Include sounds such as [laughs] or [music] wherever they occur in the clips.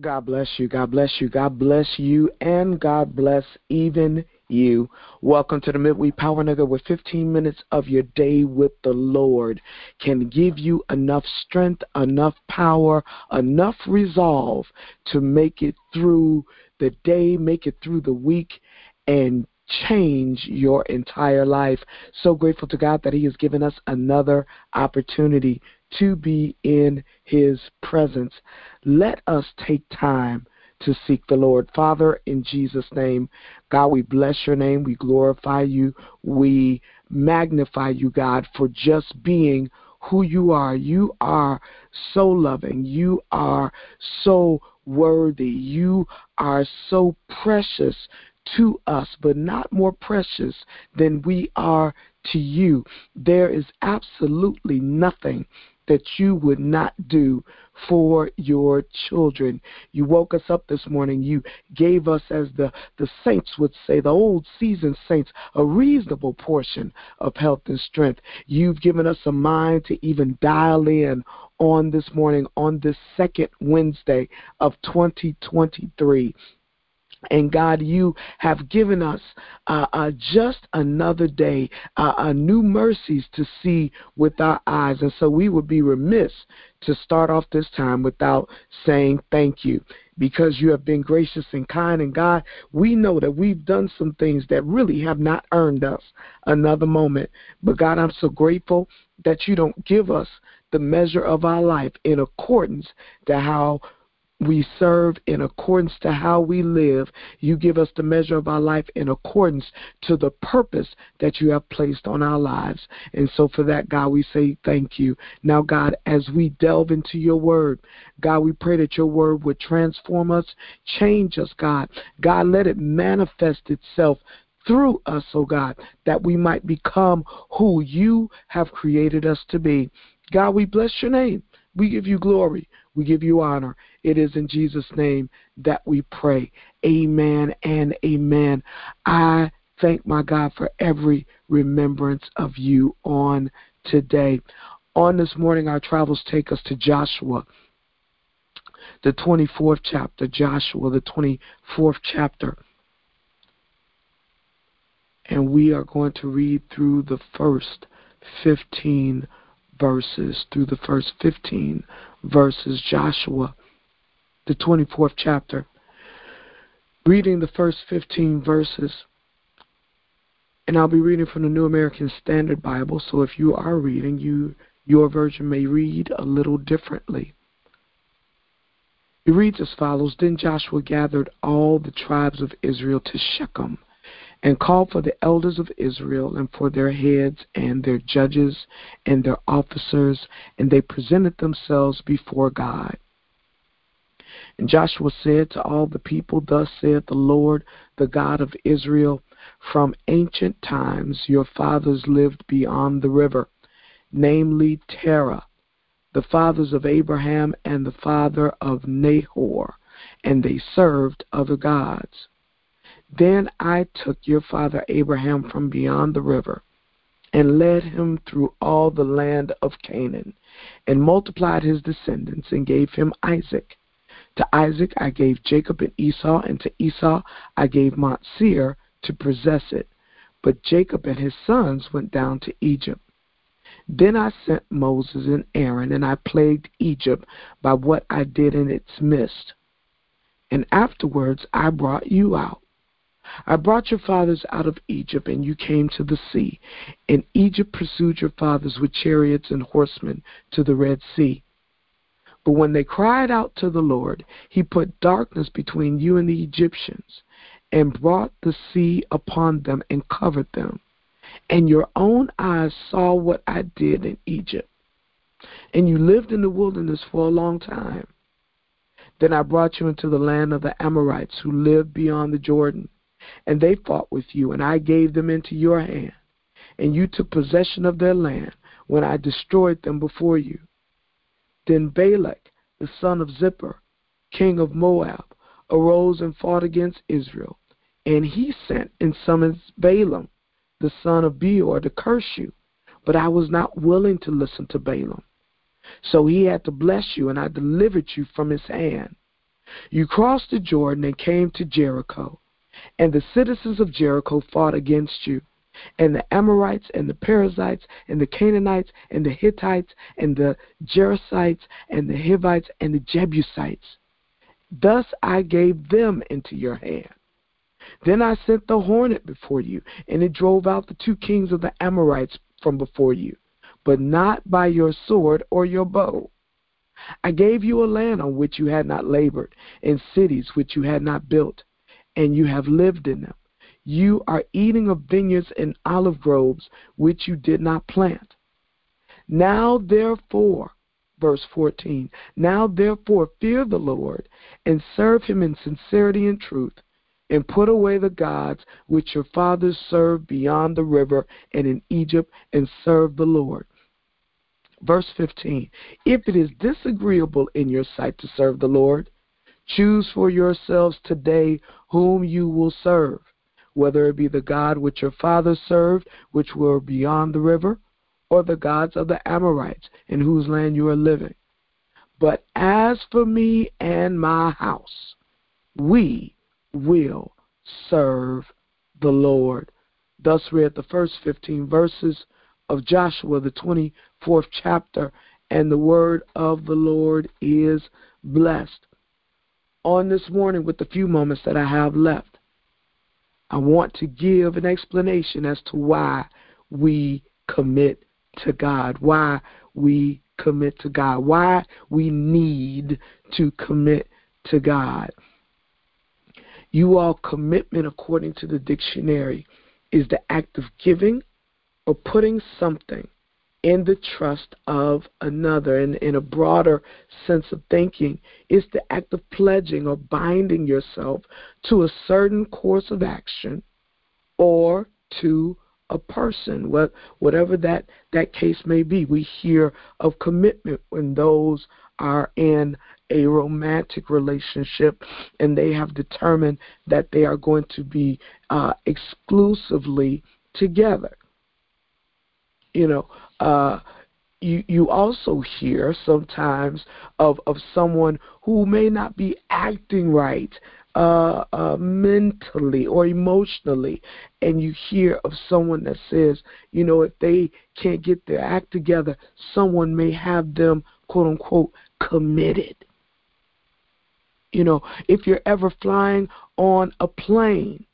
God bless you. God bless you. God bless you. And God bless even you. Welcome to the Midweek Power Nugget where 15 minutes of your day with the Lord can give you enough strength, enough power, enough resolve to make it through the day, make it through the week, and change your entire life. So grateful to God that He has given us another opportunity to be in His presence. Let us take time to seek the Lord. Father, in Jesus' name, God, we bless your name. We glorify you. We magnify you, God, for just being who you are. You are so loving. You are so worthy. You are so precious to us, but not more precious than we are to you. There is absolutely nothing that you would not do for your children. You woke us up this morning. You gave us, as the, the saints would say, the old seasoned saints, a reasonable portion of health and strength. You've given us a mind to even dial in on this morning, on this second Wednesday of 2023. And God, you have given us uh, uh, just another day, uh, uh, new mercies to see with our eyes. And so we would be remiss to start off this time without saying thank you because you have been gracious and kind. And God, we know that we've done some things that really have not earned us another moment. But God, I'm so grateful that you don't give us the measure of our life in accordance to how we serve in accordance to how we live. You give us the measure of our life in accordance to the purpose that you have placed on our lives. And so for that, God, we say thank you. Now, God, as we delve into your word, God, we pray that your word would transform us, change us, God. God, let it manifest itself through us, oh God, that we might become who you have created us to be. God, we bless your name. We give you glory. We give you honor. It is in Jesus' name that we pray. Amen and amen. I thank my God for every remembrance of you on today. On this morning, our travels take us to Joshua, the 24th chapter. Joshua, the 24th chapter. And we are going to read through the first 15 verses, through the first 15 verses. Joshua the 24th chapter, reading the first 15 verses. And I'll be reading from the New American Standard Bible, so if you are reading, you your version may read a little differently. It reads as follows Then Joshua gathered all the tribes of Israel to Shechem and called for the elders of Israel and for their heads and their judges and their officers, and they presented themselves before God. And Joshua said to all the people, Thus saith the Lord, the God of Israel, From ancient times your fathers lived beyond the river, namely Terah, the fathers of Abraham and the father of Nahor, and they served other gods. Then I took your father Abraham from beyond the river and led him through all the land of Canaan, and multiplied his descendants, and gave him Isaac. To Isaac I gave Jacob and Esau, and to Esau I gave Mount Seir to possess it. But Jacob and his sons went down to Egypt. Then I sent Moses and Aaron, and I plagued Egypt by what I did in its midst. And afterwards I brought you out. I brought your fathers out of Egypt, and you came to the sea. And Egypt pursued your fathers with chariots and horsemen to the Red Sea. But when they cried out to the Lord, he put darkness between you and the Egyptians, and brought the sea upon them and covered them. And your own eyes saw what I did in Egypt. And you lived in the wilderness for a long time. Then I brought you into the land of the Amorites who lived beyond the Jordan. And they fought with you, and I gave them into your hand. And you took possession of their land when I destroyed them before you. Then Balak, the son of Zippor, king of Moab, arose and fought against Israel. And he sent and summoned Balaam, the son of Beor, to curse you. But I was not willing to listen to Balaam. So he had to bless you, and I delivered you from his hand. You crossed the Jordan and came to Jericho, and the citizens of Jericho fought against you and the Amorites and the Perizzites and the Canaanites and the Hittites and the Girgashites and the Hivites and the Jebusites. Thus I gave them into your hand. Then I sent the hornet before you, and it drove out the two kings of the Amorites from before you, but not by your sword or your bow. I gave you a land on which you had not labored, and cities which you had not built, and you have lived in them. You are eating of vineyards and olive groves which you did not plant. Now, therefore, verse 14, now, therefore, fear the Lord and serve him in sincerity and truth, and put away the gods which your fathers served beyond the river and in Egypt, and serve the Lord. Verse 15 If it is disagreeable in your sight to serve the Lord, choose for yourselves today whom you will serve whether it be the God which your fathers served, which were beyond the river, or the gods of the Amorites, in whose land you are living. But as for me and my house, we will serve the Lord. Thus read the first 15 verses of Joshua, the 24th chapter, and the word of the Lord is blessed. On this morning, with the few moments that I have left, I want to give an explanation as to why we commit to God, why we commit to God, why we need to commit to God. You all commitment, according to the dictionary, is the act of giving or putting something in the trust of another. And in a broader sense of thinking, is the act of pledging or binding yourself to a certain course of action or to a person, whatever that, that case may be. We hear of commitment when those are in a romantic relationship and they have determined that they are going to be uh, exclusively together. You know, uh, you you also hear sometimes of of someone who may not be acting right uh, uh, mentally or emotionally, and you hear of someone that says, you know, if they can't get their act together, someone may have them quote unquote committed. You know, if you're ever flying on a plane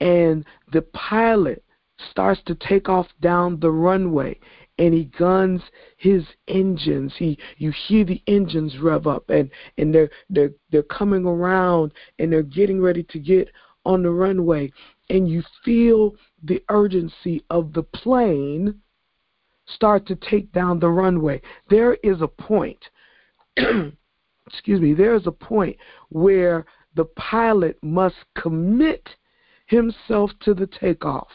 and the pilot starts to take off down the runway and he guns his engines. He you hear the engines rev up and and they're they're they're coming around and they're getting ready to get on the runway. And you feel the urgency of the plane start to take down the runway. There is a point [clears throat] excuse me there is a point where the pilot must commit himself to the takeoff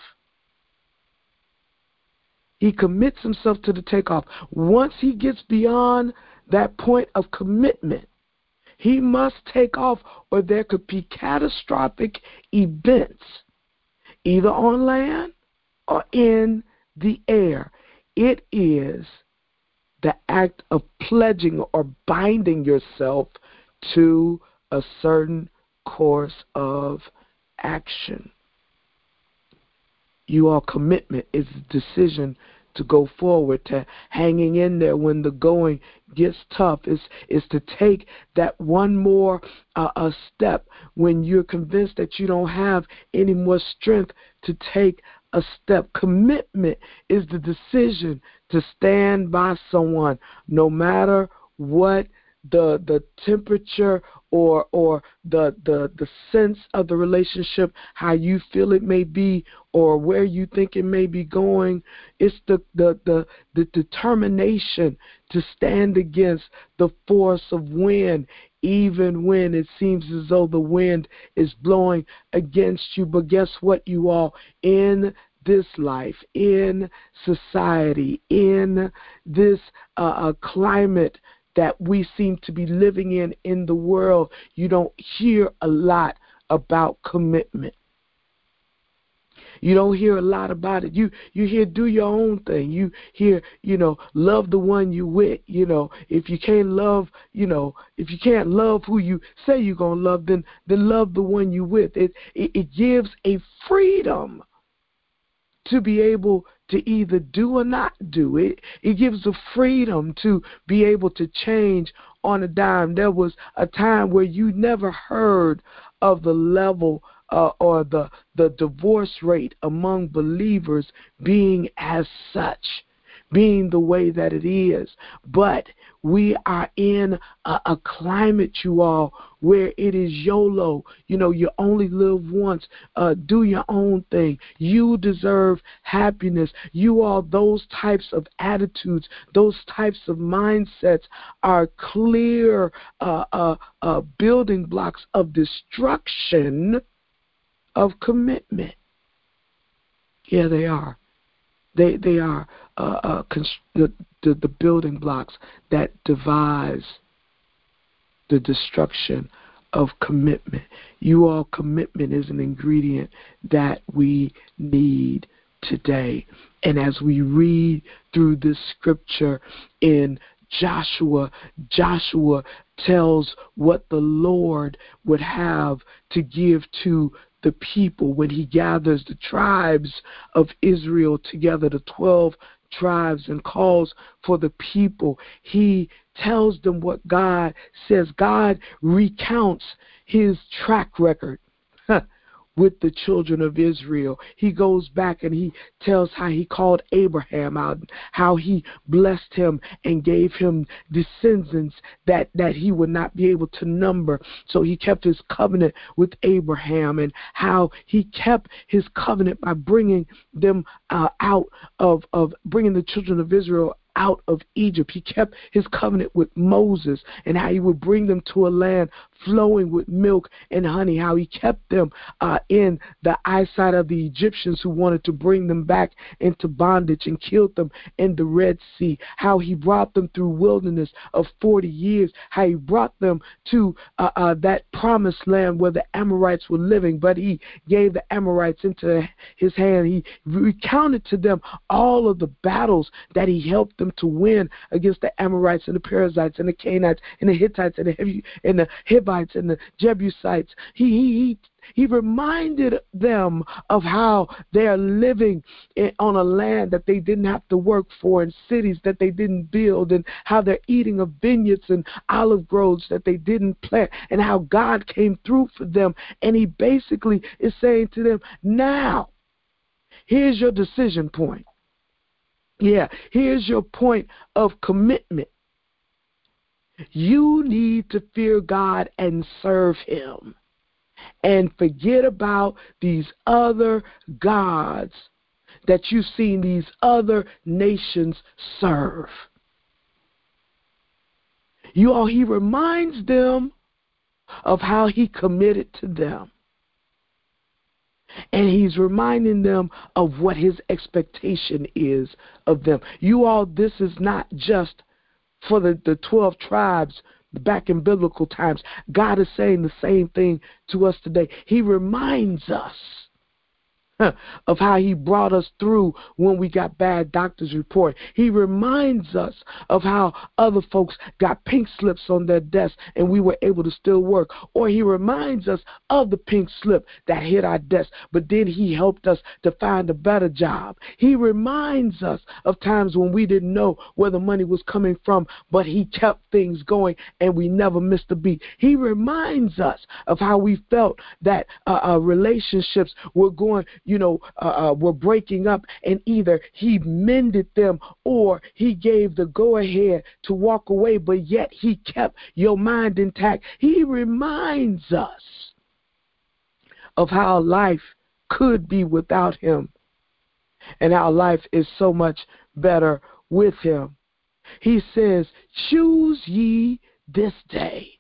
he commits himself to the takeoff. Once he gets beyond that point of commitment, he must take off, or there could be catastrophic events, either on land or in the air. It is the act of pledging or binding yourself to a certain course of action you all commitment is a decision to go forward, to hanging in there when the going gets tough. Is is to take that one more uh, a step when you're convinced that you don't have any more strength to take a step. Commitment is the decision to stand by someone no matter what the the temperature or or the the the sense of the relationship how you feel it may be or where you think it may be going. It's the the the, the determination to stand against the force of wind even when it seems as though the wind is blowing against you. But guess what you all? In this life, in society, in this uh, uh climate that we seem to be living in in the world, you don't hear a lot about commitment. You don't hear a lot about it. You you hear do your own thing. You hear, you know, love the one you with. You know, if you can't love, you know, if you can't love who you say you're gonna love, then then love the one you with. It it, it gives a freedom to be able to either do or not do. It it gives the freedom to be able to change on a dime. There was a time where you never heard of the level uh, or the the divorce rate among believers being as such being the way that it is. But we are in a, a, climate, you all, where it is YOLO. You know, you only live once. Uh, do your own thing. You deserve happiness. You all, those types of attitudes, those types of mindsets are clear uh, uh, uh building blocks of destruction of commitment. Yeah, they are. They they are uh, uh, cons- the, the the building blocks that devise the destruction of commitment. You all, commitment is an ingredient that we need today. And as we read through this scripture in Joshua, Joshua tells what the Lord would have to give to the people when he gathers the tribes of Israel together, the 12 tribes, and calls for the people. He tells them what God says. God recounts his track record with the children of Israel. He goes back and he tells how he called Abraham out, how he blessed him and gave him descendants that, that he would not be able to number. So he kept his covenant with Abraham and how he kept his covenant by bringing them uh, out of, of bringing the children of Israel out of Egypt. He kept his covenant with Moses and how he would bring them to a land flowing with milk and honey, how he kept them uh, in the eyesight of the Egyptians who wanted to bring them back into bondage and killed them in the Red Sea, how he brought them through wilderness of 40 years, how he brought them to uh, uh, that promised land where the Amorites were living, but he gave the Amorites into his hand. He recounted to them all of the battles that he helped them to win against the Amorites and the Perizzites and the Canaanites and the Hittites and the, and the Hivites and the Jebusites. He, he, he he reminded them of how they are living in, on a land that they didn't have to work for, and cities that they didn't build, and how they're eating of vineyards and olive groves that they didn't plant, and how God came through for them. And he basically is saying to them, Now, here's your decision point. Yeah, here's your point of commitment. You need to fear God and serve Him. And forget about these other gods that you've seen these other nations serve. You all, He reminds them of how He committed to them. And he's reminding them of what his expectation is of them. You all, this is not just for the, the 12 tribes back in biblical times. God is saying the same thing to us today. He reminds us [laughs] of how he brought us through when we got bad doctor's report. He reminds us of how other folks got pink slips on their desk and we were able to still work. Or he reminds us of the pink slip that hit our desk, but then he helped us to find a better job. He reminds us of times when we didn't know where the money was coming from, but he kept things going and we never missed a beat. He reminds us of how we felt that uh, uh, relationships were going you know, uh, uh, were breaking up, and either he mended them or he gave the go ahead to walk away, but yet he kept your mind intact. He reminds us of how life could be without him and how life is so much better with him. He says, Choose ye this day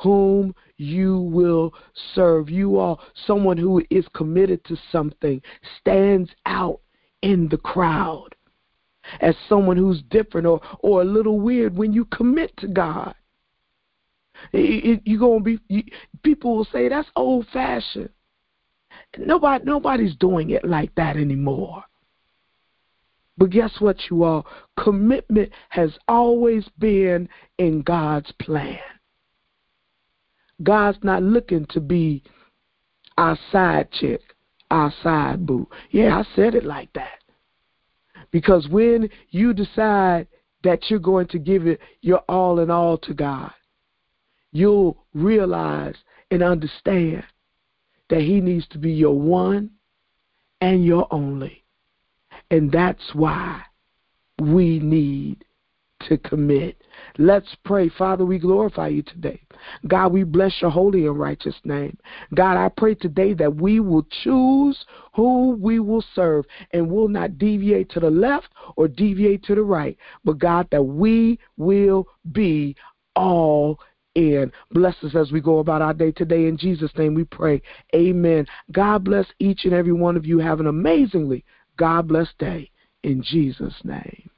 whom you will serve. You are someone who is committed to something, stands out in the crowd as someone who's different or, or a little weird when you commit to God. It, it, you're gonna be you, people will say that's old fashioned. Nobody, nobody's doing it like that anymore. But guess what, you all? Commitment has always been in God's plan. God's not looking to be our side chick, our side boo. Yeah, I said it like that. Because when you decide that you're going to give it your all in all to God, you'll realize and understand that He needs to be your one and your only. And that's why we need to commit. Let's pray. Father, we glorify you today. God, we bless your holy and righteous name. God, I pray today that we will choose who we will serve and will not deviate to the left or deviate to the right, but God, that we will be all in. Bless us as we go about our day today. In Jesus' name we pray. Amen. God bless each and every one of you. Have an amazingly God bless day. In Jesus' name.